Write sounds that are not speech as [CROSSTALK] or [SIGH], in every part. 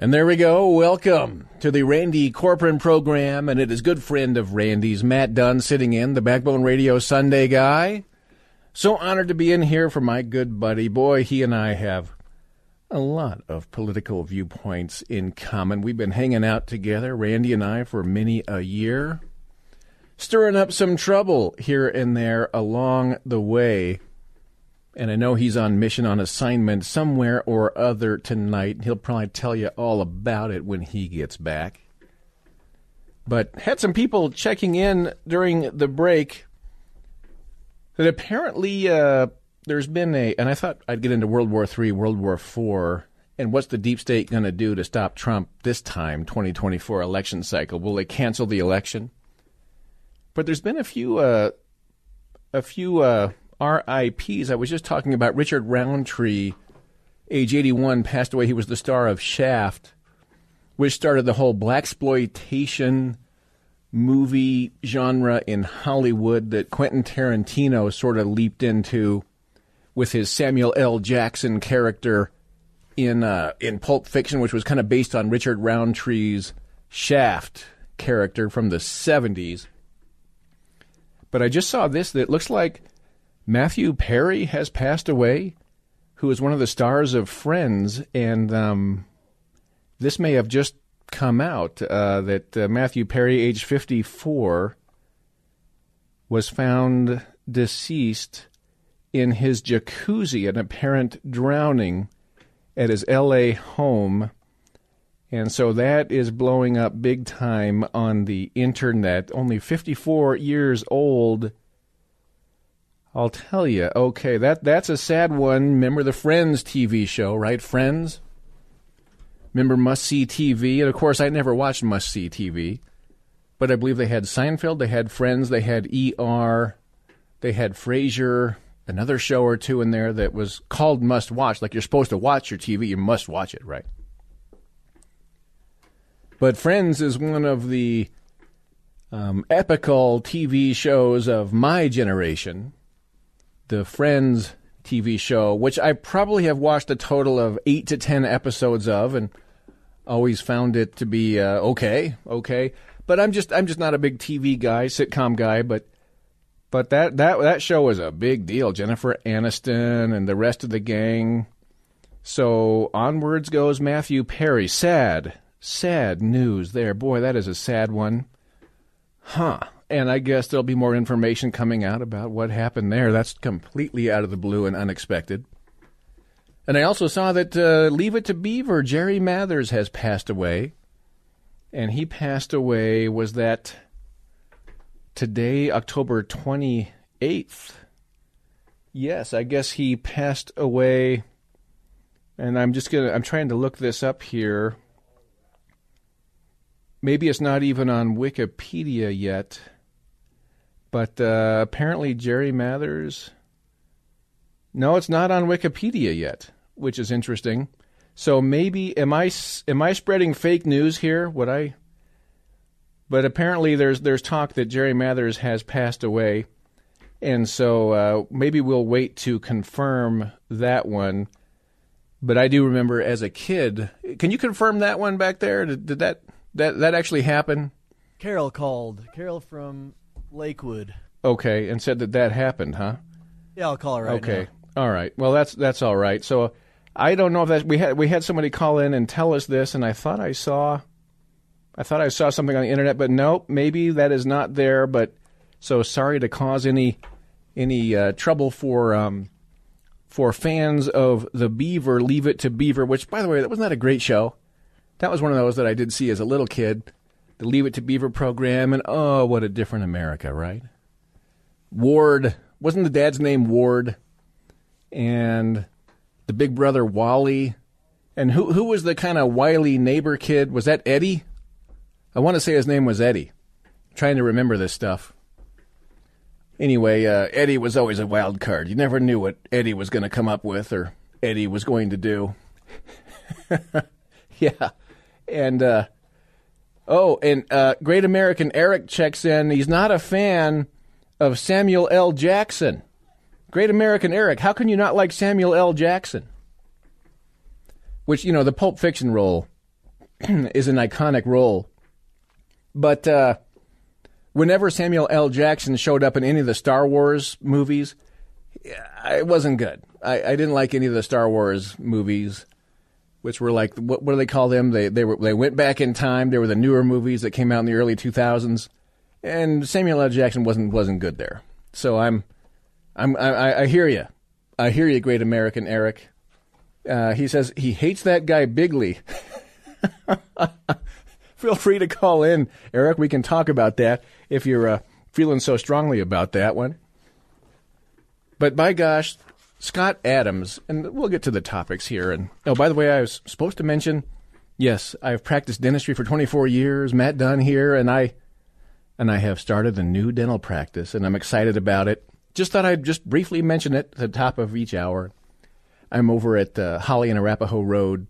And there we go. Welcome to the Randy Corporon program. And it is good friend of Randy's, Matt Dunn, sitting in, the Backbone Radio Sunday guy. So honored to be in here for my good buddy. Boy, he and I have a lot of political viewpoints in common. We've been hanging out together, Randy and I, for many a year, stirring up some trouble here and there along the way and I know he's on mission on assignment somewhere or other tonight. He'll probably tell you all about it when he gets back. But had some people checking in during the break that apparently uh, there's been a, and I thought I'd get into World War III, World War IV, and what's the deep state going to do to stop Trump this time, 2024 election cycle? Will they cancel the election? But there's been a few, uh, a few uh, RIPs. I was just talking about Richard Roundtree, age 81, passed away. He was the star of Shaft, which started the whole blaxploitation movie genre in Hollywood that Quentin Tarantino sort of leaped into with his Samuel L. Jackson character in uh, in Pulp Fiction, which was kind of based on Richard Roundtree's Shaft character from the 70s. But I just saw this that looks like Matthew Perry has passed away, who is one of the stars of Friends, and um, this may have just come out uh, that uh, Matthew Perry, age 54, was found deceased in his jacuzzi, an apparent drowning at his LA home. And so that is blowing up big time on the internet. Only 54 years old I'll tell you. Okay, that that's a sad one. Remember the Friends TV show, right? Friends. Remember Must See TV, and of course I never watched Must See TV, but I believe they had Seinfeld, they had Friends, they had ER, they had Frasier, another show or two in there that was called Must Watch. Like you're supposed to watch your TV, you must watch it, right? But Friends is one of the um, epical TV shows of my generation the Friends TV show, which I probably have watched a total of eight to ten episodes of, and always found it to be uh, okay, okay. But I'm just I'm just not a big TV guy, sitcom guy. But but that that that show was a big deal. Jennifer Aniston and the rest of the gang. So onwards goes Matthew Perry. Sad, sad news there. Boy, that is a sad one. Huh and I guess there'll be more information coming out about what happened there. That's completely out of the blue and unexpected. And I also saw that uh, Leave It to Beaver, Jerry Mathers has passed away. And he passed away, was that today, October 28th? Yes, I guess he passed away. And I'm just going to, I'm trying to look this up here. Maybe it's not even on Wikipedia yet. But uh, apparently, Jerry Mathers. No, it's not on Wikipedia yet, which is interesting. So maybe am I am I spreading fake news here? Would I? But apparently, there's there's talk that Jerry Mathers has passed away, and so uh, maybe we'll wait to confirm that one. But I do remember as a kid. Can you confirm that one back there? Did, did that that that actually happen? Carol called. Carol from Lakewood. Okay, and said that that happened, huh? Yeah, I'll call her right okay. now. All right. Well, that's that's all right. So I don't know if that we had we had somebody call in and tell us this, and I thought I saw, I thought I saw something on the internet, but nope, maybe that is not there. But so sorry to cause any any uh, trouble for um, for fans of the Beaver. Leave it to Beaver, which by the way, that wasn't that a great show. That was one of those that I did see as a little kid the Leave It to Beaver program, and oh, what a different America, right? Ward, wasn't the dad's name Ward? And the big brother Wally, And who who was the kind of wily neighbor kid? Was that Eddie? I want to say his name was Eddie. trying to remember this stuff. Anyway, uh, Eddie was always a wild card. You never knew what Eddie was going to come up with or Eddie was going to do. [LAUGHS] yeah. And, uh, oh, and uh, Great American Eric checks in. He's not a fan of Samuel L. Jackson. Great American Eric, how can you not like Samuel L. Jackson? Which, you know, the Pulp Fiction role [CLEARS THROAT] is an iconic role. But uh, whenever Samuel L. Jackson showed up in any of the Star Wars movies, it wasn't good. I, I didn't like any of the Star Wars movies, which were like what, what do they call them? They they were they went back in time. They were the newer movies that came out in the early 2000s, and Samuel L. Jackson wasn't wasn't good there. So I'm I'm I, I hear you. I hear you, great American Eric. Uh, he says he hates that guy Bigley. [LAUGHS] Feel free to call in, Eric. We can talk about that if you're uh, feeling so strongly about that one. But by gosh, Scott Adams, and we'll get to the topics here. And oh, by the way, I was supposed to mention, yes, I've practiced dentistry for 24 years. Matt Dunn here, and I, and I have started a new dental practice, and I'm excited about it. Just thought I'd just briefly mention it at the top of each hour. I'm over at uh, Holly and Arapahoe Road,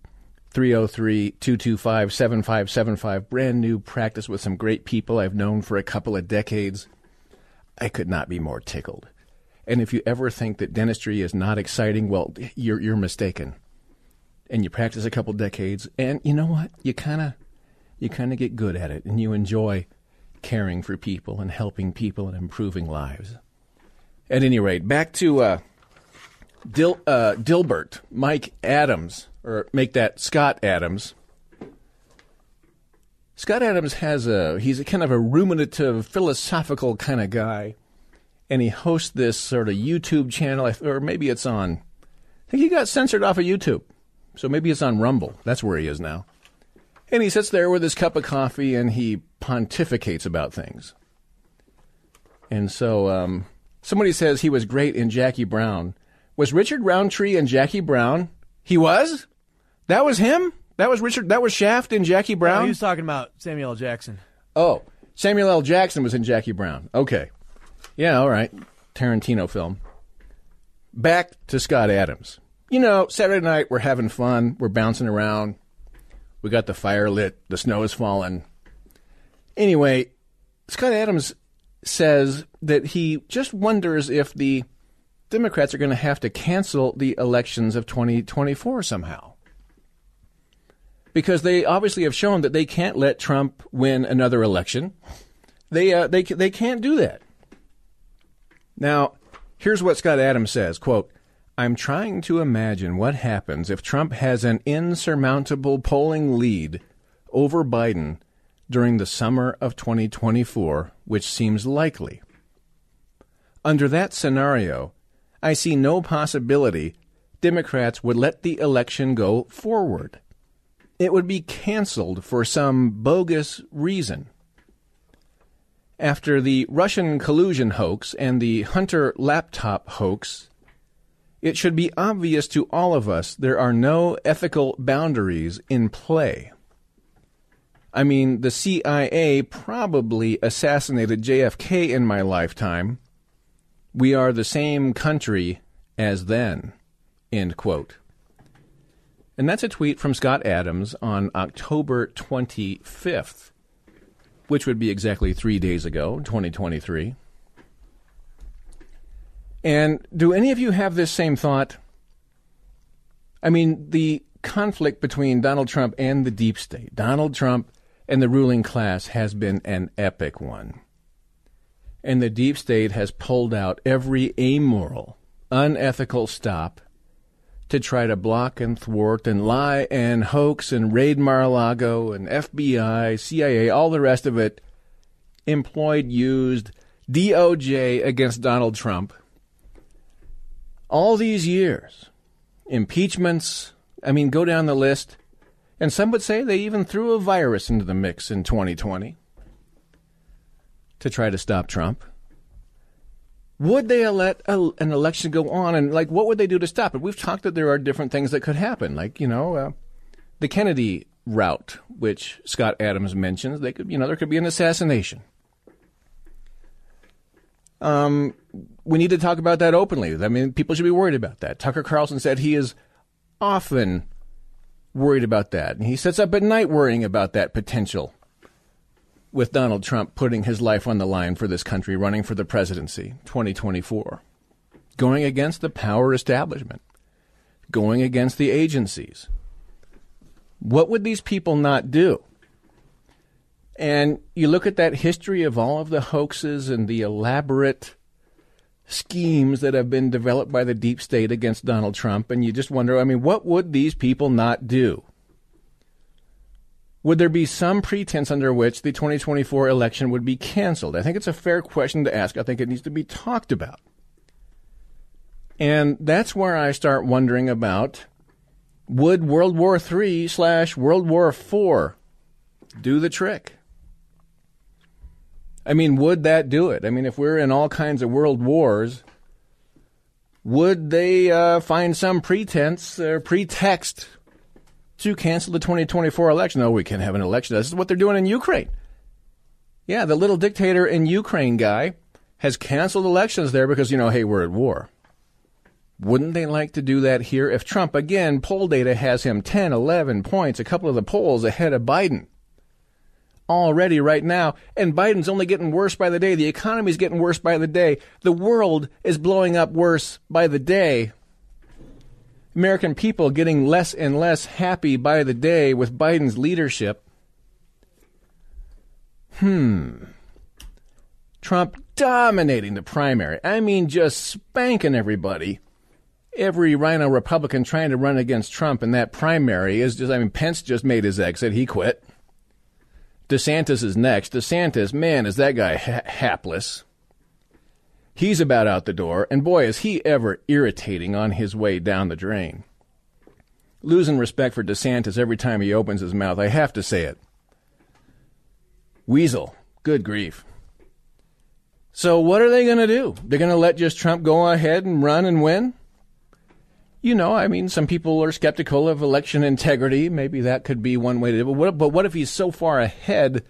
303 225 7575. Brand new practice with some great people I've known for a couple of decades. I could not be more tickled. And if you ever think that dentistry is not exciting, well, you're, you're mistaken. And you practice a couple decades, and you know what? You kind of you kind of get good at it, and you enjoy caring for people and helping people and improving lives. At any rate, back to uh, Dil, uh, Dilbert, Mike Adams, or make that Scott Adams. Scott Adams has a he's a kind of a ruminative, philosophical kind of guy, and he hosts this sort of YouTube channel, or maybe it's on. I think he got censored off of YouTube, so maybe it's on Rumble. That's where he is now. And he sits there with his cup of coffee and he pontificates about things. And so um, somebody says he was great in Jackie Brown. Was Richard Roundtree in Jackie Brown? He was? That was him? That was Richard that was Shaft in Jackie Brown? No, he was talking about Samuel L. Jackson. Oh, Samuel L. Jackson was in Jackie Brown. Okay. Yeah, all right. Tarantino film. Back to Scott Adams. You know, Saturday night we're having fun, we're bouncing around. We got the fire lit, the snow is falling. Anyway, Scott Adams says that he just wonders if the Democrats are going to have to cancel the elections of 2024 somehow. Because they obviously have shown that they can't let Trump win another election. They, uh, they, they can't do that. Now, here's what Scott Adams says, quote, I'm trying to imagine what happens if Trump has an insurmountable polling lead over Biden during the summer of 2024, which seems likely. Under that scenario, I see no possibility Democrats would let the election go forward. It would be canceled for some bogus reason. After the Russian collusion hoax and the Hunter laptop hoax, it should be obvious to all of us there are no ethical boundaries in play. I mean, the CIA probably assassinated JFK in my lifetime we are the same country as then. End quote. And that's a tweet from Scott Adams on October 25th, which would be exactly three days ago, 2023. And do any of you have this same thought? I mean, the conflict between Donald Trump and the deep state, Donald Trump and the ruling class, has been an epic one and the deep state has pulled out every amoral, unethical stop to try to block and thwart and lie and hoax and raid Mar-a-Lago and FBI, CIA, all the rest of it, employed, used, DOJ against Donald Trump. All these years, impeachments, I mean, go down the list. And some would say they even threw a virus into the mix in 2020 to try to stop Trump. Would they let a, an election go on? And, like, what would they do to stop it? We've talked that there are different things that could happen. Like, you know, uh, the Kennedy route, which Scott Adams mentions, they could, you know, there could be an assassination. Um, we need to talk about that openly. I mean, people should be worried about that. Tucker Carlson said he is often worried about that. And he sits up at night worrying about that potential with Donald Trump putting his life on the line for this country, running for the presidency 2024, going against the power establishment, going against the agencies. What would these people not do? And you look at that history of all of the hoaxes and the elaborate schemes that have been developed by the deep state against Donald Trump, and you just wonder I mean, what would these people not do? Would there be some pretense under which the 2024 election would be canceled? I think it's a fair question to ask. I think it needs to be talked about. And that's where I start wondering about would World War III slash World War IV do the trick? I mean, would that do it? I mean, if we're in all kinds of world wars, would they uh, find some pretense or pretext to cancel the 2024 election? No, we can't have an election. This is what they're doing in Ukraine. Yeah, the little dictator in Ukraine guy has canceled elections there because, you know, hey, we're at war. Wouldn't they like to do that here if Trump, again, poll data has him 10, 11 points, a couple of the polls ahead of Biden? already right now, and Biden's only getting worse by the day. The economy's getting worse by the day. The world is blowing up worse by the day. American people getting less and less happy by the day with Biden's leadership. Hmm. Trump dominating the primary. I mean, just spanking everybody. Every rhino Republican trying to run against Trump in that primary is just, I mean, Pence just made his exit. He quit. DeSantis is next. DeSantis, man, is that guy ha- hapless. He's about out the door, and boy, is he ever irritating on his way down the drain. Losing respect for DeSantis every time he opens his mouth. I have to say it. Weasel. Good grief. So, what are they going to do? They're going to let just Trump go ahead and run and win? you know, I mean, some people are skeptical of election integrity. Maybe that could be one way to do it. But what, but what if he's so far ahead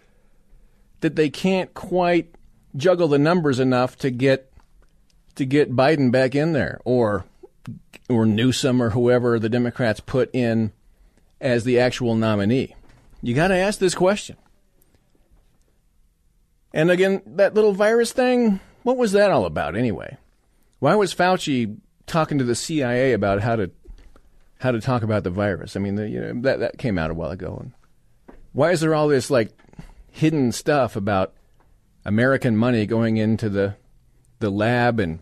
that they can't quite juggle the numbers enough to get to get Biden back in there, or or Newsom or whoever the Democrats put in as the actual nominee? You got to ask this question. And again, that little virus thing, what was that all about anyway? Why was Fauci talking to the CIA about how to how to talk about the virus. I mean, the, you know, that that came out a while ago. And why is there all this like hidden stuff about American money going into the the lab in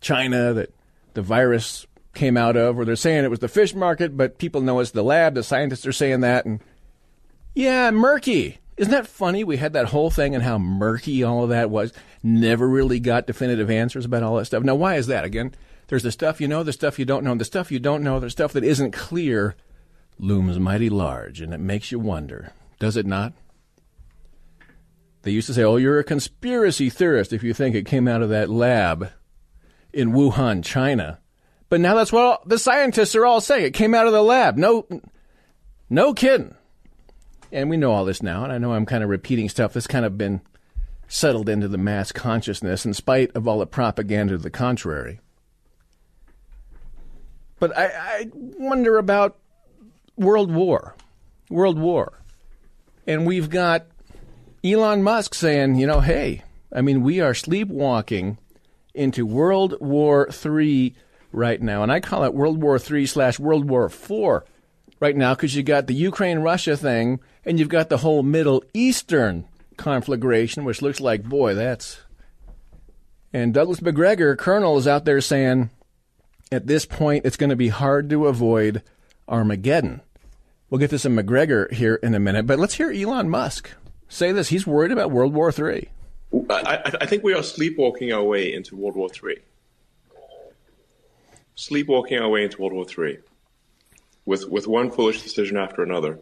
China that the virus came out of, or they're saying it was the fish market, but people know it's the lab. The scientists are saying that, and yeah, murky. Isn't that funny? We had that whole thing and how murky all of that was. Never really got definitive answers about all that stuff. Now, why is that? Again, there's the stuff you know, the stuff you don't know, and the stuff you don't know, the stuff that isn't clear looms mighty large, and it makes you wonder, does it not? They used to say, oh, you're a conspiracy theorist if you think it came out of that lab in Wuhan, China. But now that's what all, the scientists are all saying. It came out of the lab. No, no kidding. And we know all this now, and I know I'm kind of repeating stuff that's kind of been settled into the mass consciousness in spite of all the propaganda to the contrary. But I, I wonder about World War. World War. And we've got Elon Musk saying, you know, hey, I mean, we are sleepwalking into World War III right now. And I call it World War III slash World War IV right now because you got the Ukraine Russia thing and you've got the whole Middle Eastern conflagration, which looks like, boy, that's. And Douglas Macgregor, Colonel, is out there saying, at this point, it's going to be hard to avoid Armageddon. We'll get to some Macgregor here in a minute, but let's hear Elon Musk say this. He's worried about World War III. I, I think we are sleepwalking our way into World War III. Sleepwalking our way into World War III, with with one foolish decision after another,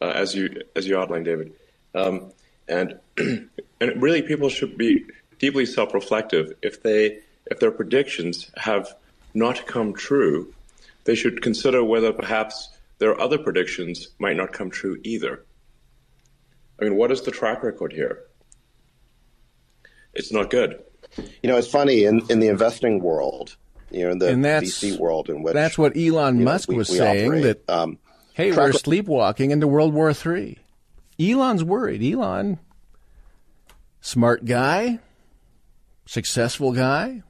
uh, as you as you outlined, David, um, and [CLEARS THROAT] and really people should be deeply self-reflective if they if their predictions have not come true, they should consider whether perhaps their other predictions might not come true either. I mean, what is the track record here? It's not good. You know, it's funny in, in the investing world, you know, in the And VC world in which That's what Elon you know, Musk we- was we saying operate. that um, hey, track we're re- sleepwalking into World War III. Elon's worried. Elon, smart guy, successful guy,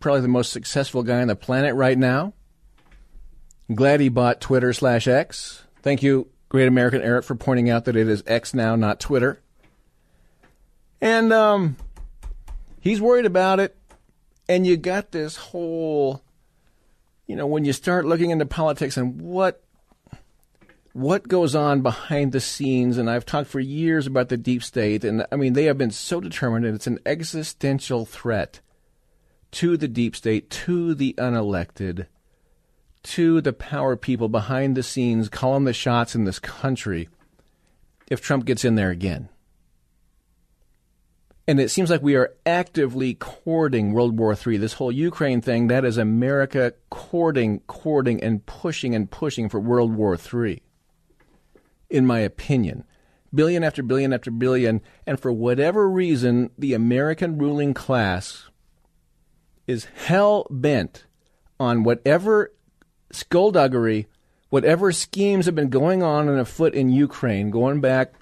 probably the most successful guy on the planet right now. I'm glad he bought Twitter slash X. Thank you, Great American Eric, for pointing out that it is X now, not Twitter. And um, he's worried about it. And you got this whole, you know, when you start looking into politics and what what goes on behind the scenes, and I've talked for years about the deep state, and I mean, they have been so determined, and it's an existential threat to the deep state, to the unelected, to the power people behind the scenes calling the shots in this country if Trump gets in there again. And it seems like we are actively courting World War III. This whole Ukraine thing, that is America courting, courting, and pushing and pushing for World War III in my opinion. Billion after billion after billion. And for whatever reason, the American ruling class is hell bent on whatever skullduggery, whatever schemes have been going on and afoot in Ukraine, going back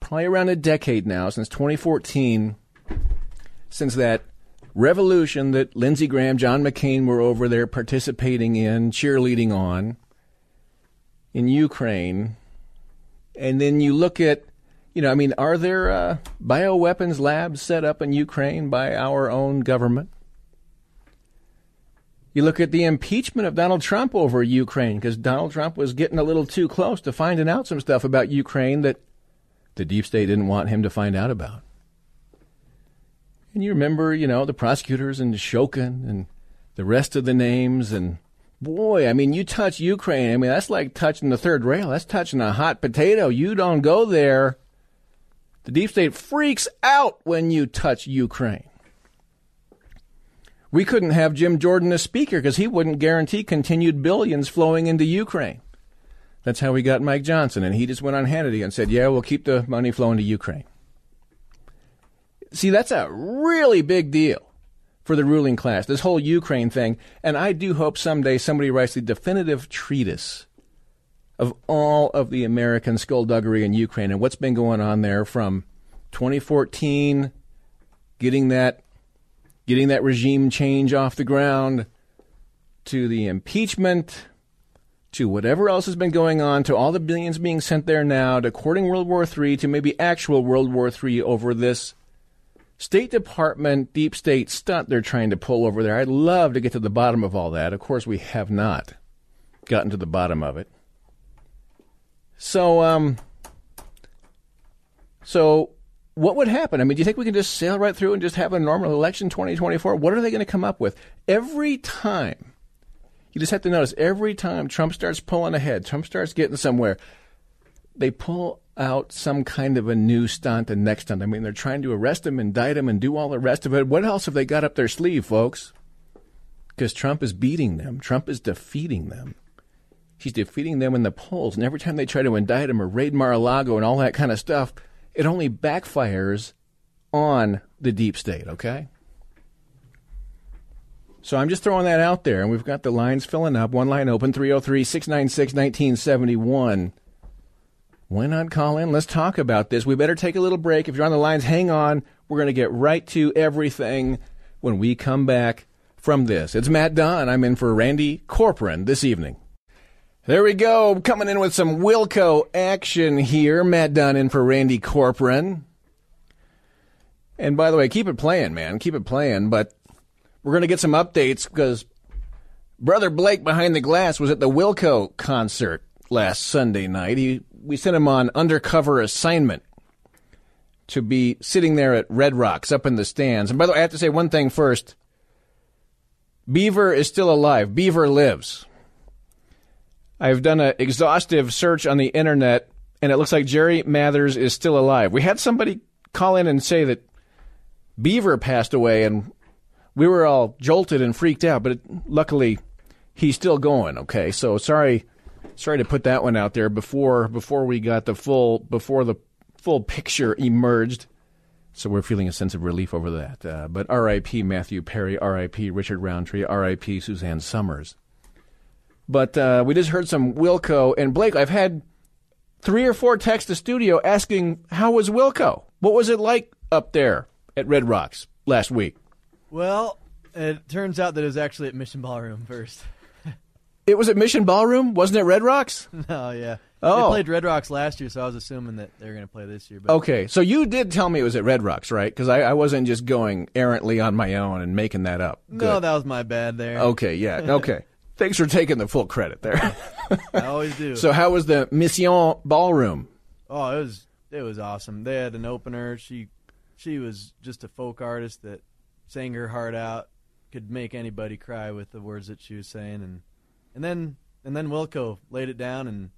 probably around a decade now, since 2014, since that revolution that Lindsey Graham, John McCain were over there participating in, cheerleading on in Ukraine and then you look at, you know, I mean, are there uh, bioweapons labs set up in Ukraine by our own government? You look at the impeachment of Donald Trump over Ukraine because Donald Trump was getting a little too close to finding out some stuff about Ukraine that the deep state didn't want him to find out about. And you remember, you know, the prosecutors and Shokin and the rest of the names and Boy, I mean, you touch Ukraine. I mean, that's like touching the third rail. That's touching a hot potato. You don't go there. The deep state freaks out when you touch Ukraine. We couldn't have Jim Jordan as speaker because he wouldn't guarantee continued billions flowing into Ukraine. That's how we got Mike Johnson, and he just went on Hannity and said, "Yeah, we'll keep the money flowing to Ukraine." See, that's a really big deal for the ruling class, this whole Ukraine thing. And I do hope someday somebody writes the definitive treatise of all of the American skullduggery in Ukraine and what's been going on there from 2014, getting that getting that regime change off the ground, to the impeachment, to whatever else has been going on, to all the billions being sent there now, to courting World War III, to maybe actual World War III over this State Department deep state stunt they're trying to pull over there. I'd love to get to the bottom of all that. Of course, we have not gotten to the bottom of it. So, um, so what would happen? I mean, do you think we can just sail right through and just have a normal election 2024? What are they going to come up with? Every time, you just have to notice, every time Trump starts pulling ahead, Trump starts getting somewhere, they pull out some kind of a new stunt and next stunt. I mean, they're trying to arrest him, indict him, and do all the rest of it. What else have they got up their sleeve, folks? Because Trump is beating them. Trump is defeating them. He's defeating them in the polls. And every time they try to indict him or raid Mar-a-Lago and all that kind of stuff, it only backfires on the deep state, okay? So I'm just throwing that out there. And we've got the lines filling up. One line open, 303 696 1971. Why not call in? Let's talk about this. We better take a little break. If you're on the lines, hang on. We're going to get right to everything when we come back from this. It's Matt Dunn. I'm in for Randy Corporon this evening. There we go. Coming in with some Wilco action here. Matt Dunn in for Randy Corporon. And by the way, keep it playing, man. Keep it playing. But we're going to get some updates because Brother Blake behind the glass was at the Wilco concert last Sunday night. He, we sent him on undercover assignment to be sitting there at Red Rocks up in the stands. And by the way, I have to say one thing first. Beaver is still alive. Beaver lives. I've done an exhaustive search on the internet, and it looks like Jerry Mathers is still alive. We had somebody call in and say that Beaver passed away, and we were all jolted and freaked out, but it, luckily he's still going, okay? So sorry Sorry to put that one out there before before we got the full before the full picture emerged. So we're feeling a sense of relief over that. Uh, but R.I.P. Matthew Perry, R.I.P. Richard Roundtree, R.I.P. Suzanne Somers. But uh, we just heard some Wilco and Blake. I've had three or four texts to studio asking how was Wilco? What was it like up there at Red Rocks last week? Well, it turns out that it was actually at Mission Ballroom first. It was at Mission Ballroom, wasn't it? Red Rocks. [LAUGHS] oh yeah. Oh. They played Red Rocks last year, so I was assuming that they were going to play this year. But Okay, so you did tell me it was at Red Rocks, right? Because I, I wasn't just going errantly on my own and making that up. no, Good. that was my bad there. Okay, yeah, [LAUGHS] okay. Thanks for taking the full credit there. I always do. [LAUGHS] so, how was the Mission Ballroom? Oh, it was it was awesome. They had an opener. She she was just a folk artist that sang her heart out, could make anybody cry with the words that she was saying, and and then and then Wilco laid it down, and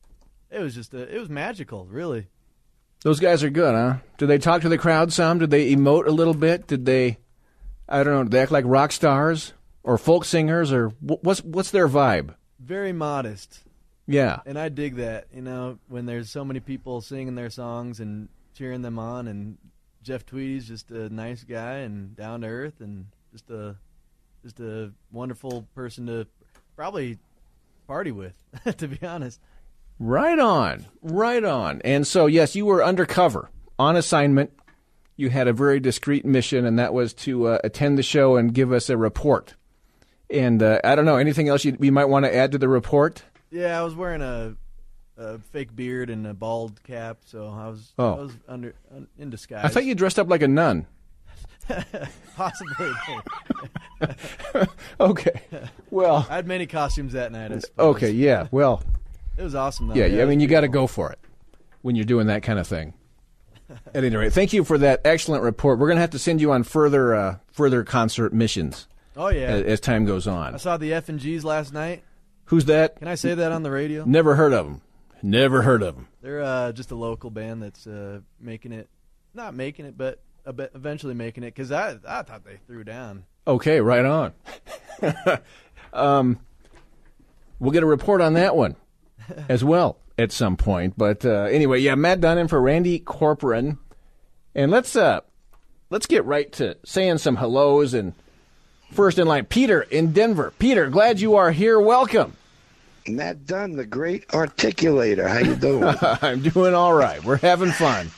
it was just a, it was magical, really. Those guys are good, huh? Did they talk to the crowd some? Did they emote a little bit? Did they, I don't know, did they act like rock stars or folk singers or what's what's their vibe? Very modest, Yeah, and I dig that. You know, when there's so many people singing their songs and cheering them on, and Jeff Tweedy's just a nice guy and down to earth, and just a just a wonderful person to probably party with. [LAUGHS] to be honest, right on, right on. And so, yes, you were undercover on assignment. You had a very discreet mission, and that was to uh, attend the show and give us a report. And uh, I don't know anything else you, you might want to add to the report. yeah, I was wearing a, a fake beard and a bald cap, so I was Oh. I was under un, in disguise. I thought you dressed up like a nun. [LAUGHS] possibly. [LAUGHS] Okay, well, I had many costumes that night. I okay, yeah, well, it was awesome. Though. yeah. it I mean, you got to beautiful. go for it when you're doing that kind of thing. At any rate, thank you for that excellent report. We're going to have to send you on further uh, further concert missions Oh yeah, as, as time goes on. I saw the F and G's last night. Who's that? Can I say that on the radio? Never heard of them. Never heard of them. They're uh, just a local band that's uh, making it, not making it, but eventually making it. Because I, I thought they threw down. Okay, right on. [LAUGHS] um, we'll get a report on that one [LAUGHS] as well at some point. But uh, anyway, yeah, Matt Dunn in for Randy Corporon, and let's uh, let's get right to saying some hellos. And first in line, Peter in Denver. Peter, glad you are here. Welcome. Matt Dunn, the great articulator. How you doing? [LAUGHS] I'm doing all right. We're having fun.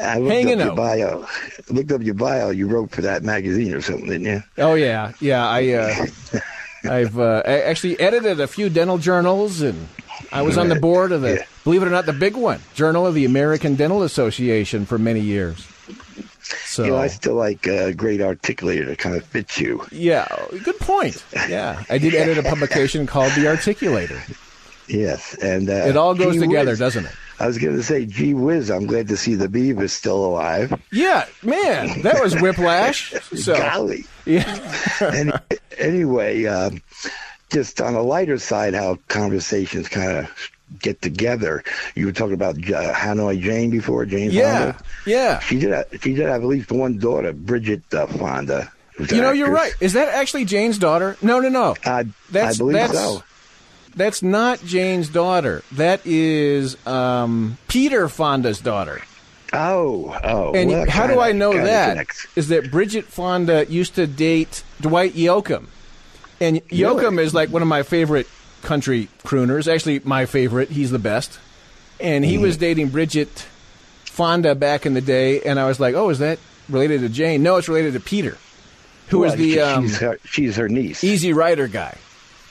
I looked Hanging up your bio. Looked up your bio. You wrote for that magazine or something, didn't you? Oh yeah, yeah. I uh, [LAUGHS] I've uh, I actually edited a few dental journals, and I was on the board of the Yeah. believe it or not the big one, Journal of the American Dental Association for many years. So You know, I still like a great articulator that kind of fits you. yeah, good point. Yeah, I did edit a publication called The Articulator. Yes, and uh, It all goes gee together, whiz. doesn't it? I was going to say, gee whiz, I'm glad to see the Beaver's still alive. Yeah, man, that was whiplash. [LAUGHS] So Golly. yeah, [LAUGHS] Any, anyway, um, just on a lighter side, how conversations kind of get together. You were talking about uh, Hanoi Jane before, Jane yeah, Fonda. yeah. She did. Have, she did have at least one daughter, Bridget uh, Fonda. You know, you're right. Is that actually Jane's daughter? No, no, no. I, That's- I believe that's- so. That's not Jane's daughter. That is um, Peter Fonda's daughter. Oh, oh. And well, how do I know that? Is that Bridget Fonda used to date Dwight Yoakam, and Yoakam is like one of my favorite country crooners. Actually, my favorite. He's the best. And he Mm-hmm. was dating Bridget Fonda back in the day, and I was like, "Oh, is that related to Jane?" No, it's related to Peter, who Well, the she- um, she's, her, she's her niece. Easy Rider guy.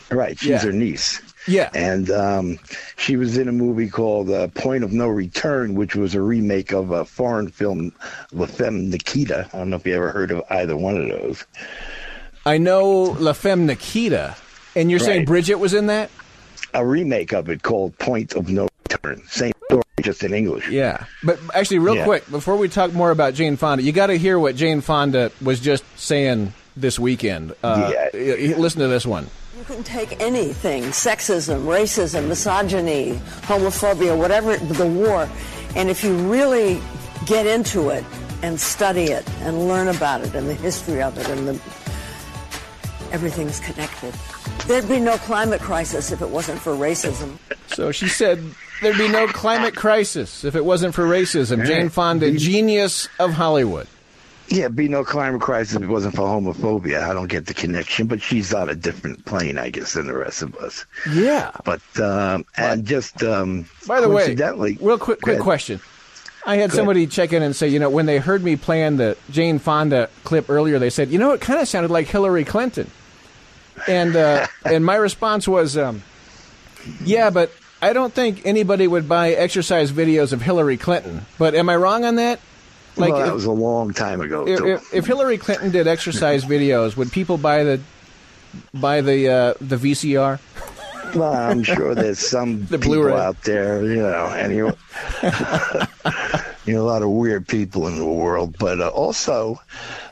Right, she's Yeah. her niece. Yeah. And um, she was in a movie called uh, Point of No Return, which was a remake of a foreign film, La Femme Nikita. I don't know if you ever heard of either one of those. I know La Femme Nikita, and you're saying Bridget was in that? A remake of it called Point of No Return. Same story, just in English. Yeah. But actually, real Yeah. quick, before we talk more about Jane Fonda, you got to hear what Jane Fonda was just saying this weekend. Uh, Yeah. y- y- Listen to this one. You can take anything sexism, racism, misogyny, homophobia, whatever, the war, and if you really get into it and study it and learn about it and the history of it and the everything's connected. There'd be no climate crisis if it wasn't for racism. So she said there'd be no climate crisis if it wasn't for racism. Jane Fonda, genius of Hollywood. Yeah, be no climate crisis if it wasn't for homophobia. I don't get the connection, but she's on a different plane, I guess, than the rest of us. Yeah. But um, and just um, By the way, real quick, quick question. I had Go somebody check in and say, you know, when they heard me playing the Jane Fonda clip earlier, they said, you know, it kind of sounded like Hillary Clinton. And uh, and my response was, um, yeah, but I don't think anybody would buy exercise videos of Hillary Clinton. But am I wrong on that? Like, well, that if- was a long time ago. if, if, if Hillary Clinton did exercise [LAUGHS] videos, would people buy the buy the uh, the VCR? Well, I'm sure there's [LAUGHS] some The people Blu-ray. out there, you know, and you, [LAUGHS] you know, a lot of weird people in the world. But uh, also,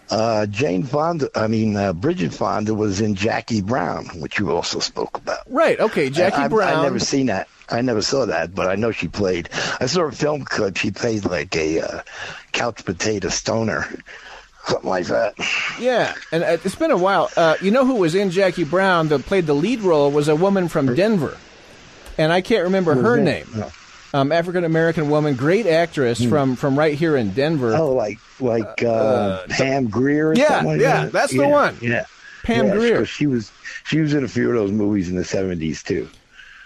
uh, Jane Fonda, I mean, uh, Bridget Fonda was in Jackie Brown, which you also spoke about. Right. Okay. Jackie I, Brown. I've never seen that. I never saw that, but I know she played. I saw a film clip. She played like a uh, couch potato stoner, something like that. Yeah, and uh, it's been a while. Uh, you know who was in Jackie Brown that played the lead role was a woman from Denver, and I can't remember her name. No. Um, African American woman, great actress from from right here in Denver. Oh, like like uh, Pam Grier. Or yeah, like yeah, that? that's the one. Yeah, Pam Yeah. 'cause She was she was in a few of those movies in the seventies too.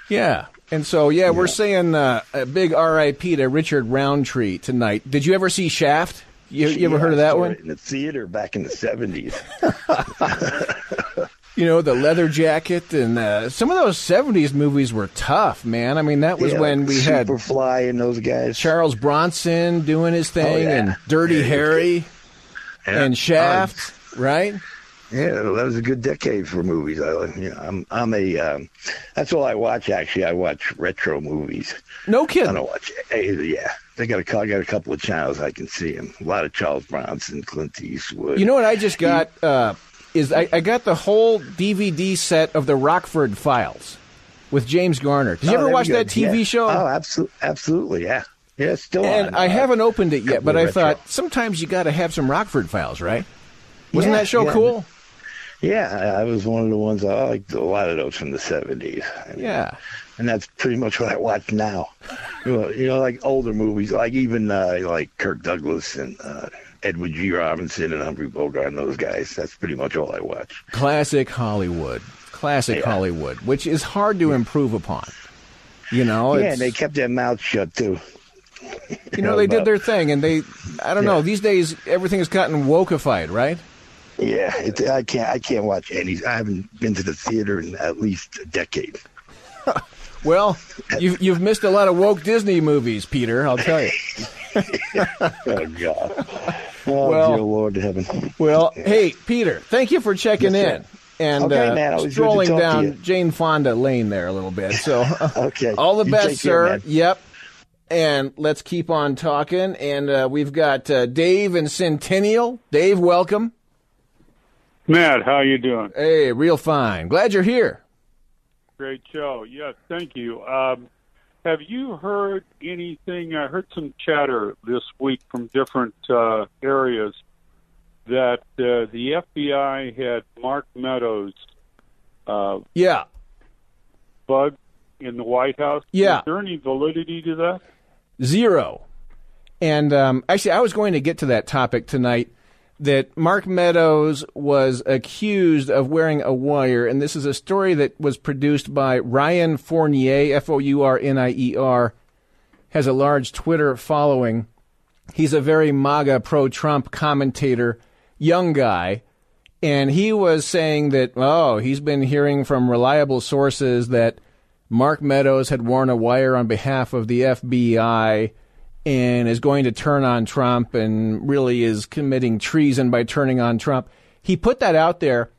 Yeah, and so yeah, we're saying uh, a big R.I.P. to Richard Roundtree tonight. Did you ever see Shaft? You, you ever Yeah, heard of I that one? in the theater back in the seventies. [LAUGHS] You know, the leather jacket and uh, some of those '70s movies were tough, man. I mean, that was when we had Superfly and those guys. Charles Bronson doing his thing yeah. and Dirty Yeah, Harry Yeah. and Shaft, right? Yeah, that was a good decade for movies. I, you know, I'm I'm a um, that's all I watch. Actually, I watch retro movies. No kidding. I don't watch. Yeah, they got a I got a couple of channels I can see them. A lot of Charles Bronson, Clint Eastwood. You know what I just got? Uh, is I, I got the whole DVD set of the Rockford Files with James Garner. Did you Oh, ever watch that. TV Yeah. show? Oh, absolutely, absolutely, yeah, yeah, it's still and on. I uh, haven't opened it yet, but I retro. thought sometimes you got to have some Rockford Files, right? Wasn't Yeah, that show yeah. cool? Yeah, I was one of the ones I liked a lot of those from the seventies. Yeah. and that's pretty much what I watch now. You know, you know like older movies, like even uh, like Kirk Douglas and uh, Edward G. Robinson and Humphrey Bogart and those guys. That's pretty much all I watch. Classic Hollywood. Classic Yeah. Hollywood, which is hard to improve upon. You know, yeah, they kept their mouths shut too. you know, they did their thing, and they, I don't know, these days everything has gotten wokeified, right? Yeah, it, I can't. I can't watch any. I haven't been to the theater in at least a decade. [LAUGHS] Well, you've, you've missed a lot of woke Disney movies, Peter, I'll tell you. [LAUGHS] Oh God. Oh Well- dear Lord heaven. Well, hey, Peter, thank you for checking Yes, sir. in. And Okay, uh, man, always good to strolling down. Jane Fonda lane there a little bit. So, [LAUGHS] Okay. all the You best, take care, sir. Yep. And let's keep on talking. And uh, we've got uh, Dave and Centennial. Dave, welcome. Matt, how are you doing? Hey, real fine. Glad you're here. Great show. Yes, thank you. Um, have you heard anything? I heard some chatter this week from different uh, areas that uh, the FBI had Mark Meadows uh, Yeah. Bug in the White House. Yeah. Is there any validity to that? Zero. And um, actually, I was going to get to that topic tonight. That Mark Meadows was accused of wearing a wire, and this is a story that was produced by Ryan Fournier, F O U R N I E R, has a large Twitter following. He's a very MAGA pro Trump commentator, young guy, and he was saying that, oh, he's been hearing from reliable sources that Mark Meadows had worn a wire on behalf of the FBI and is going to turn on Trump and really is committing treason by turning on Trump. He put that out there,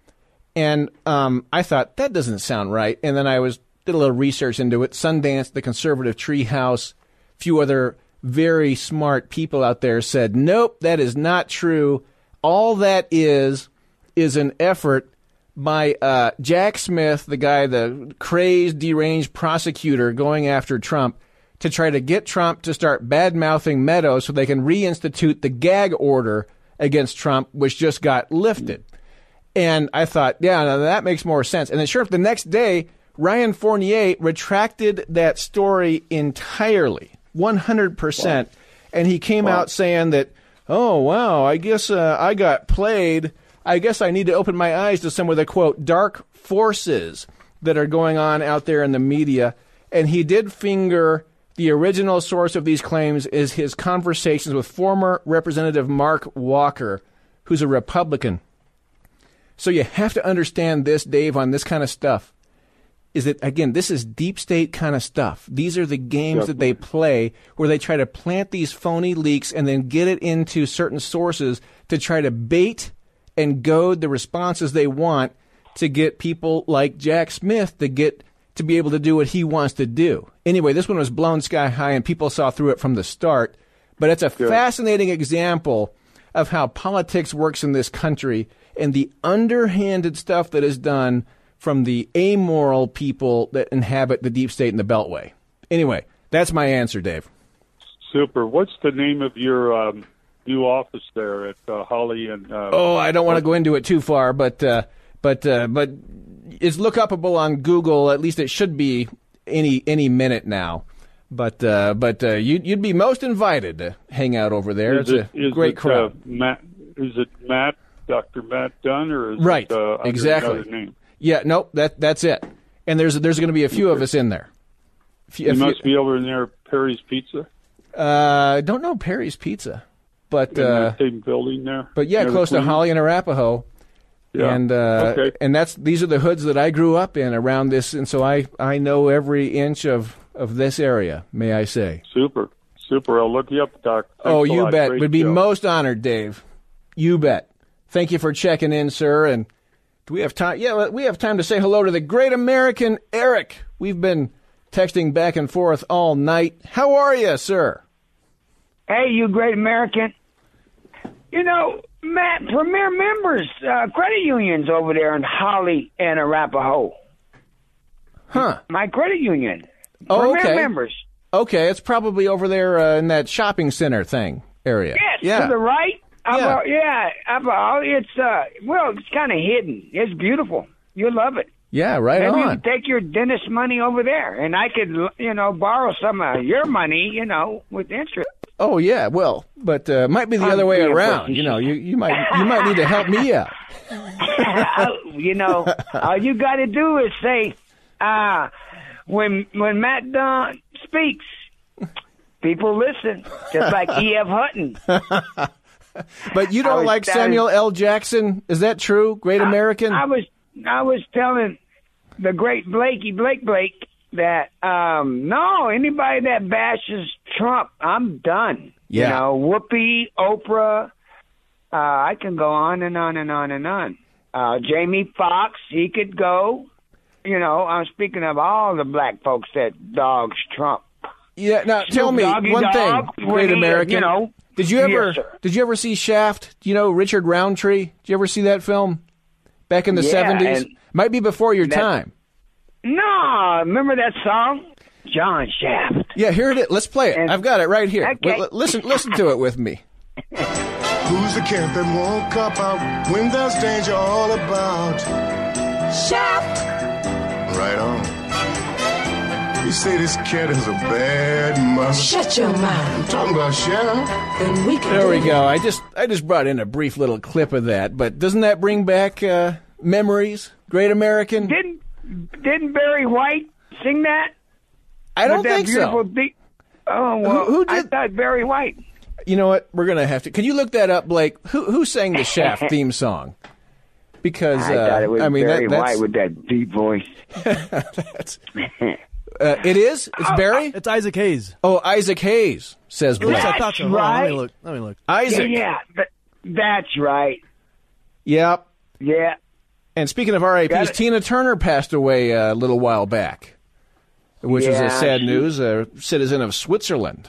and um, I thought that doesn't sound right. And then I was did a little research into it. Sundance, the conservative treehouse, a few other very smart people out there said, nope, that is not true. All that is is an effort by uh, Jack Smith, the guy, the crazed, deranged prosecutor going after Trump, to try to get Trump to start bad mouthing Meadows so they can reinstitute the gag order against Trump, which just got lifted. And I thought, yeah, now that makes more sense. And then, sure enough, the next day, Ryan Fournier retracted that story entirely, 100%. And he came Wow. out saying that, oh, wow, I guess uh, I got played. I guess I need to open my eyes to some of the, quote, dark forces that are going on out there in the media. And he did finger the original source of these claims is his conversations with former Representative Mark Walker, who's a Republican. So you have to understand this, Dave, on this kind of stuff. Is that again? This is deep state kind of stuff. These are the games that they play, where they try to plant these phony leaks and then get it into certain sources to try to bait and goad the responses they want to get people like Jack Smith to get to be able to do what he wants to do. Anyway, this one was blown sky high, and people saw through it from the start. But it's a fascinating example of how politics works in this country and the underhanded stuff that is done from the amoral people that inhabit the deep state and the Beltway. Anyway, that's my answer, Dave. Super. What's the name of your um, new office there at uh, Holly and? Uh, Oh, I don't want to go into it too far, but uh, but uh, but it's look upable on Google. At least it should be any any minute now. But uh, but uh, you'd you'd be most invited to hang out over there. Is it's it- a great it, crowd. Uh, Matt, is it Matt, Dr. Matt Dunn, or is right, it uh, exactly. Yeah, nope. That that's it. And there's there's going to be a few of us in there. If You if must be over near Perry's Pizza Uh, I don't know Perry's Pizza, but in uh, that same building there. but yeah, close to Holly and Arapahoe. Yeah. And uh, Okay. and that's these are the hoods that I grew up in around this, and so I I know every inch of of this area. May I say? Super, super. I'll look you up, Doc. Thanks oh, you bet. Great Would be show. most honored, Dave. You bet. Thank you for checking in, sir. And do we have time? Yeah, we have time to say hello to the great American Eric. We've been texting back and forth all night. How are you, sir? Hey, you great American. You know, Matt, Premier members, uh, credit unions over there in Holly and Arapahoe. Huh? My credit union. Oh, Premier okay. members. Okay, it's probably over there uh, in that shopping center thing area. Yes, Yeah. to the right. Up, Yeah. uh, it's uh, well, it's kind of hidden. It's beautiful. You'll love it. Yeah, right Maybe you on. could take your dentist money over there, and I could, you know, borrow some of your money, you know, with interest. Oh yeah, well, but uh, might be the I'm other way around. You know, you, you might you might need to help me out. [LAUGHS] [LAUGHS] you know, all you got to do is say, uh, when when Matt Dunn speaks, people listen, just like E.F. [LAUGHS] Hutton. But you don't like telling- Samuel L. Jackson? Is that true? Great American? I was I was telling the great Blakey Blake Blake that um no anybody that bashes Trump, I'm done. Yeah. You know, Whoopi, Oprah, uh, I can go on and on and on and on. Uh, Jamie Foxx, he could go. You know, I'm speaking of all the black folks that dogs Trump. yeah. Now tell me Doggy one Dogg, thing, Great American. You know, did you ever Yes, did you ever see Shaft? Do you know Richard Roundtree? Did you ever see that film back in the seventies? Might be before your time. No, remember that song, John Shaft. Yeah, here it is. Let's play it. And- I've got it right here. Okay. L- listen, listen to it with me. [LAUGHS] Who's the cat that won't cop out when there's danger all about? Shaft. Right on. You say this cat is a bad mother. Shut your mouth. I'm talking about Shaft. Then we can There we do go. I just I just brought in a brief little clip of that, but doesn't that bring back uh, memories? Great American. Didn't didn't Barry White sing that? I don't that think so. Deep, oh well, Who- who I did- thought Barry White. You know what? We're gonna have to. Can you look that up, Blake? Who who sang the Shaft [LAUGHS] theme song? Because I uh, thought it was I mean Barry that, White that's, with that deep voice. [LAUGHS] uh, it is. It's Barry. It's Isaac Hayes. Oh, Isaac Hayes says At least Blake. I thought so. Hold on, let me look. Let me look. Isaac. Yeah, yeah that's right. Yep. Yeah, And speaking of RIPs, Tina Turner passed away uh, a little while back, which Yeah, a sad she- news. A citizen of Switzerland.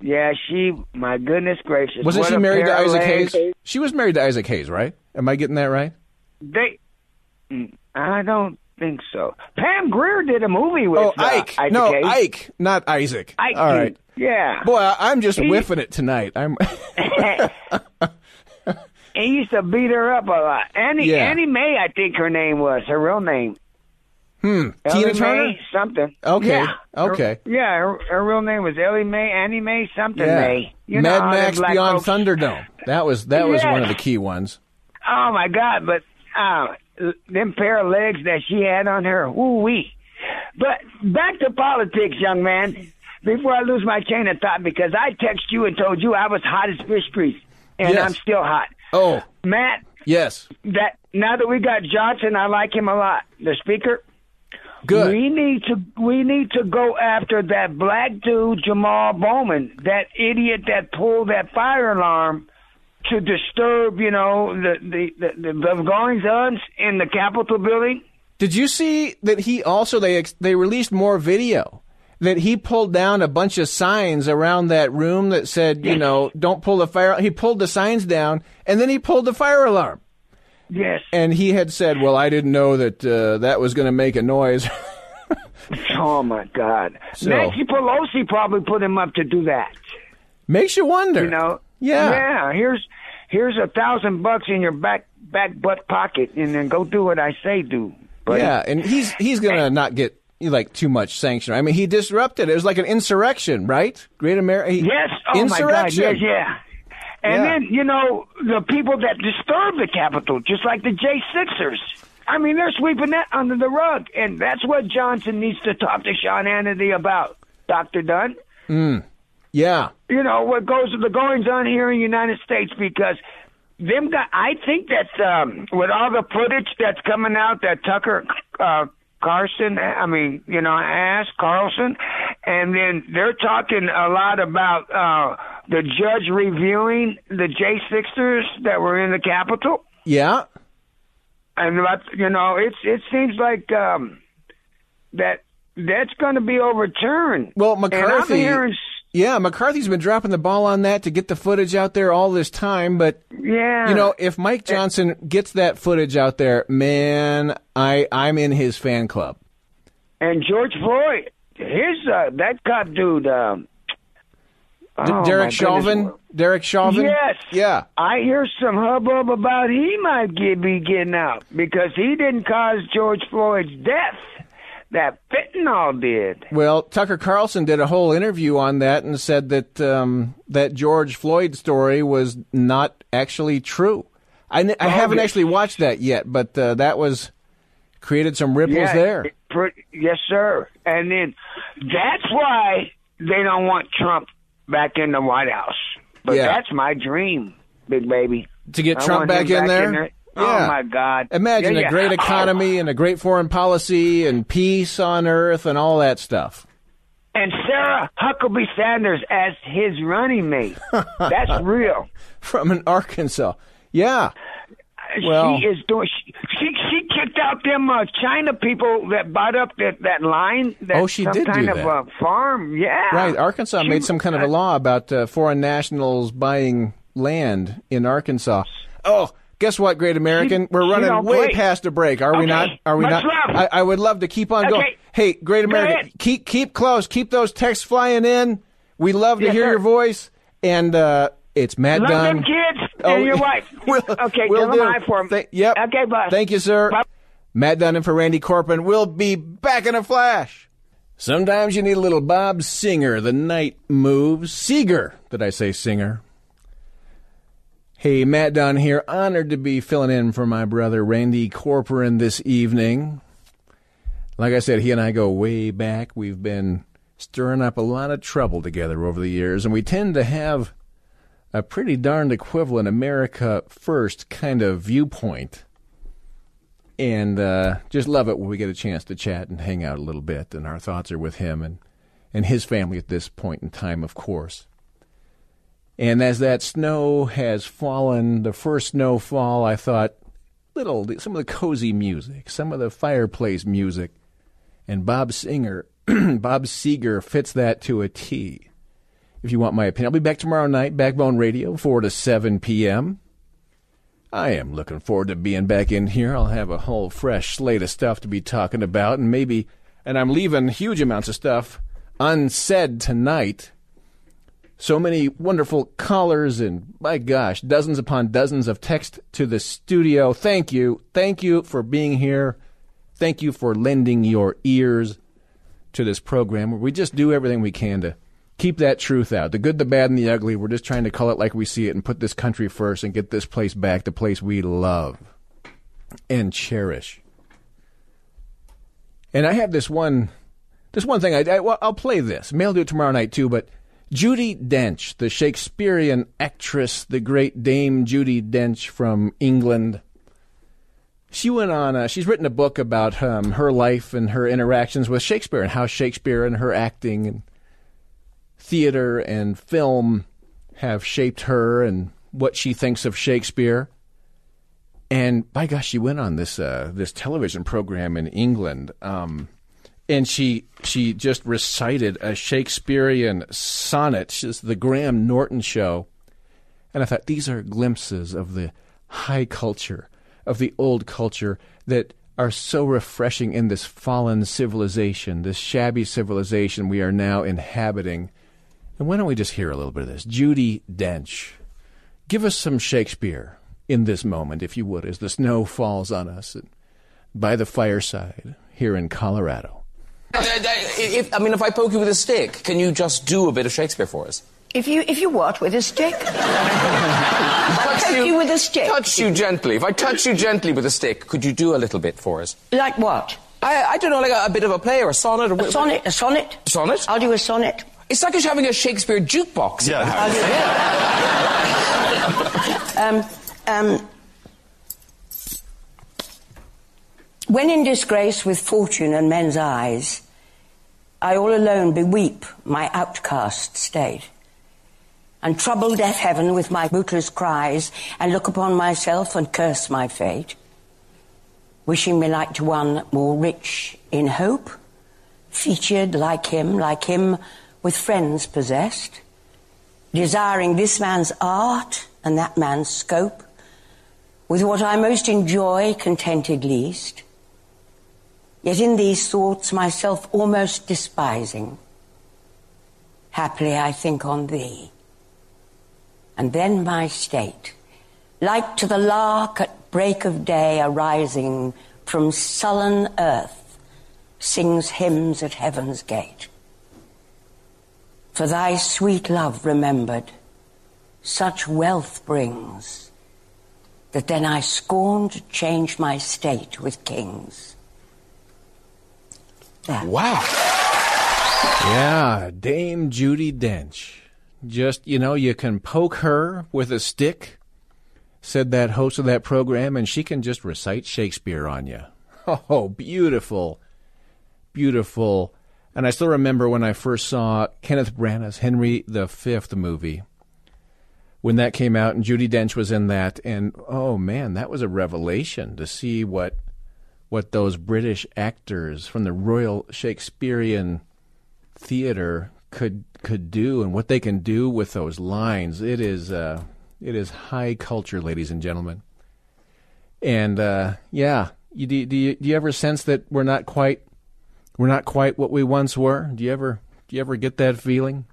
yeah. She, my goodness gracious, Wasn't she married to Isaac legs. Hayes? She was married to Isaac Hayes, right? Am I getting that right? They, I don't think so. Pam Grier did a movie with Oh, uh, Ike. Isaac no, Hayes. Ike, not Isaac. Ike. All right. Yeah. Boy, I'm just He- whiffing it tonight. I'm. [LAUGHS] [LAUGHS] and he used to beat her up a lot. Annie Yeah. Annie Mae, I think her name was her real name. Hmm. Ellie Tina Turner? Mae something. Okay, Yeah. Her- okay. yeah, her, her real name was Ellie Mae, Annie Mae something Yeah. Mae. You Mad them Max Beyond folks- Thunderdome. That was that was one of the key ones. Oh my God! But uh, them pair of legs that she had on her, woo wee. But back to politics, young man. Before I lose my train of thought, because I text you and told you I was hot as fish grease, and Yes. I'm still hot. Oh, Matt, yes. that now that we got Johnson, I like him a lot. The speaker. Good. We need to we need to go after that black dude Jamal Bowman, that idiot that pulled that fire alarm to disturb, you know, the the the, the goings on in the Capitol building. Did you see that he also they ex- they released more video that he pulled down a bunch of signs around that room that said, you know, don't pull the fire. He pulled the signs down and then he pulled the fire alarm. Yes. And he had said, "Well, I didn't know that uh, that was going to make a noise." [LAUGHS] Oh my God! So- Nancy Pelosi probably put him up to do that. Makes you wonder. You know? Yeah. Yeah. Here's here's a thousand bucks in your back back butt pocket, and then go do what I say do. buddy. Yeah, and he's he's going to not get like too much sanction. I mean, he disrupted. It was like an insurrection, right? Great America. Yes. Oh my God. insurrection. Yes. Yeah. And Yeah. then you know the people that disturb the Capitol, just like the J Sixers. I mean, they're sweeping that under the rug, and that's what Johnson needs to talk to Sean Hannity about, Doctor Dunn. Mm. Yeah. You know what goes the goings on here in the United States because them guy. I think that um, with all the footage that's coming out, that Tucker uh, Carlson, I mean, you know, I asked Carlson, and then they're talking a lot about uh, the judge reviewing the J Sixers that were in the Capitol, Yeah. and about you know, it's it seems like um, that that's going to be overturned. Well, And I'm McCarthy. hearing Yeah, McCarthy's been dropping the ball on that to get the footage out there all this time, but Yeah. you know, if Mike Johnson gets that footage out there, man, I I'm in his fan club. And George Floyd, his uh, that cop dude, um, oh, Derek goodness. Chauvin, Derek Chauvin. Yes. Yeah. I hear some hubbub about he might get, be getting out because he didn't cause George Floyd's death. That fentanyl did. Well, Tucker Carlson did a whole interview on that and said that um, that George Floyd story was not actually true. I, n- I Oh, haven't actually watched that yet, but uh, that was created some ripples Yeah, there. yes, sir. And then that's why they don't want Trump back in the White House. But Yeah. that's my dream, big baby. To get I Trump back him in there? Oh my God! Imagine Yeah, a yeah. great Oh. economy and a great foreign policy and peace on earth and all that stuff. and Sarah Huckabee Sanders as his running mate. That's [LAUGHS] real. From an Arkansas. Yeah. Well- she is doing. She, she she kicked out them uh, China people that bought up that that line. That Oh, she some did do kind of that. uh, farm. Yeah, Right. Arkansas She- made some kind of a law about uh, foreign nationals buying land in Arkansas. Oh, guess what, Great American? We're running way past a break. Are we not? Are we much not? I, I would love to keep on going. Hey, Great American, keep keep close. Keep those texts flying in. We love to Yes, hear sir. your voice. And uh, it's Matt Love Dunn. them kids Oh, and your [LAUGHS] wife. Will- okay, will tell them do. hi for 'em. Th- yep. Okay, bye. Thank you, sir. Bye. Matt Dunn and for Randy Corporon. We'll be back in a flash. Sometimes you need a little Bob Singer. The night moves. Seeger. Did I say singer? Hey, Matt Dunn here. Honored to be filling in for my brother Randy Corporon this evening. Like I said, he and I go way back. We've been stirring up a lot of trouble together over the years, and we tend to have a pretty darned equivalent America first kind of viewpoint. And uh, just love it when we get a chance to chat and hang out a little bit. And our thoughts are with him and, and his family at this point in time, of course. And as that snow has fallen, the first snowfall, I thought, little some of the cozy music, some of the fireplace music, and Bob Singer, [CLEARS THROAT] Bob Seeger fits that to a T. If you want my opinion, I'll be back tomorrow night, Backbone Radio, four to seven p.m. I am looking forward to being back in here. I'll have a whole fresh slate of stuff to be talking about, and maybe, and I'm leaving huge amounts of stuff unsaid tonight So many wonderful callers and, my gosh, dozens upon dozens of text to the studio. Thank you. Thank you for being here. Thank you for lending your ears to this program where we just do everything we can to keep that truth out. The good, the bad, and the ugly. We're just trying to call it like we see it and put this country first and get this place back, the place we love and cherish. And I have this one, this one thing. I, I well, I'll play this. May I'll do it tomorrow night too. But Judi Dench, the Shakespearean actress, the great Dame Judi Dench from England. She went on. Uh, she's written a book about um, her life and her interactions with Shakespeare and how Shakespeare and her acting and theater and film have shaped her and what she thinks of Shakespeare. And by gosh, she went on this uh, this television program in England, um, and she she just recited a Shakespearean sonnet, She's the Graham Norton show. And I thought these are glimpses of the high culture, of the old culture that are so refreshing in this fallen civilization, this shabby civilization we are now inhabiting. And why don't we just hear a little bit of this? Judi Dench, give us some Shakespeare in this moment, if you would, as the snow falls on us by the fireside here in Colorado. If, I mean, if I poke you with a stick, can you just do a bit of Shakespeare for us? If you if you what with a stick? [LAUGHS] I poke you with a stick. Touch you gently. If I touch you gently with a stick, could you do a little bit for us? Like what? I, I don't know, like a, a bit of a play or a sonnet. Or A sonnet. A sonnet. Sonnet? I'll do a sonnet. It's like us having a Shakespeare jukebox. Yeah. I'll do that. [LAUGHS] um, um, when in disgrace with fortune and men's eyes, I all alone beweep my outcast state, and trouble deaf heaven with my bootless cries, and look upon myself and curse my fate, wishing me like to one more rich in hope, featured like him, like him with friends possessed, desiring this man's art and that man's scope, with what I most enjoy contented least, yet in these thoughts myself almost despising. Happily I think on thee, and then my state, like to the lark at break of day arising from sullen earth, sings hymns at heaven's gate. For thy sweet love remembered, such wealth brings, that then I scorn to change my state with kings. Wow. Yeah, Dame Judi Dench. Just, you know, you can poke her with a stick, said that host of that program, and she can just recite Shakespeare on you. [LAUGHS] Oh, beautiful. Beautiful. And I still remember when I first saw Kenneth Branagh's Henry V movie. When that came out and Judi Dench was in that, and oh man, that was a revelation to see what what those British actors from the Royal Shakespearean Theatre could could do and what they can do with those lines. It is uh, it is high culture, ladies and gentlemen. And uh, yeah, you, do, do you do you ever sense that we're not quite we're not quite what we once were? Do you ever do you ever get that feeling?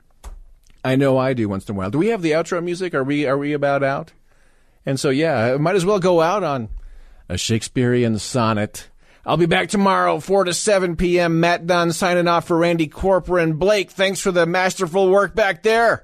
I know I do once in a while. Do we have the outro music? Are we are we about out? And so yeah, I might as well go out on a Shakespearean sonnet. I'll be back tomorrow, 4 to 7 p.m. Matt Dunn signing off for Randy Corporon. Blake, thanks for the masterful work back there.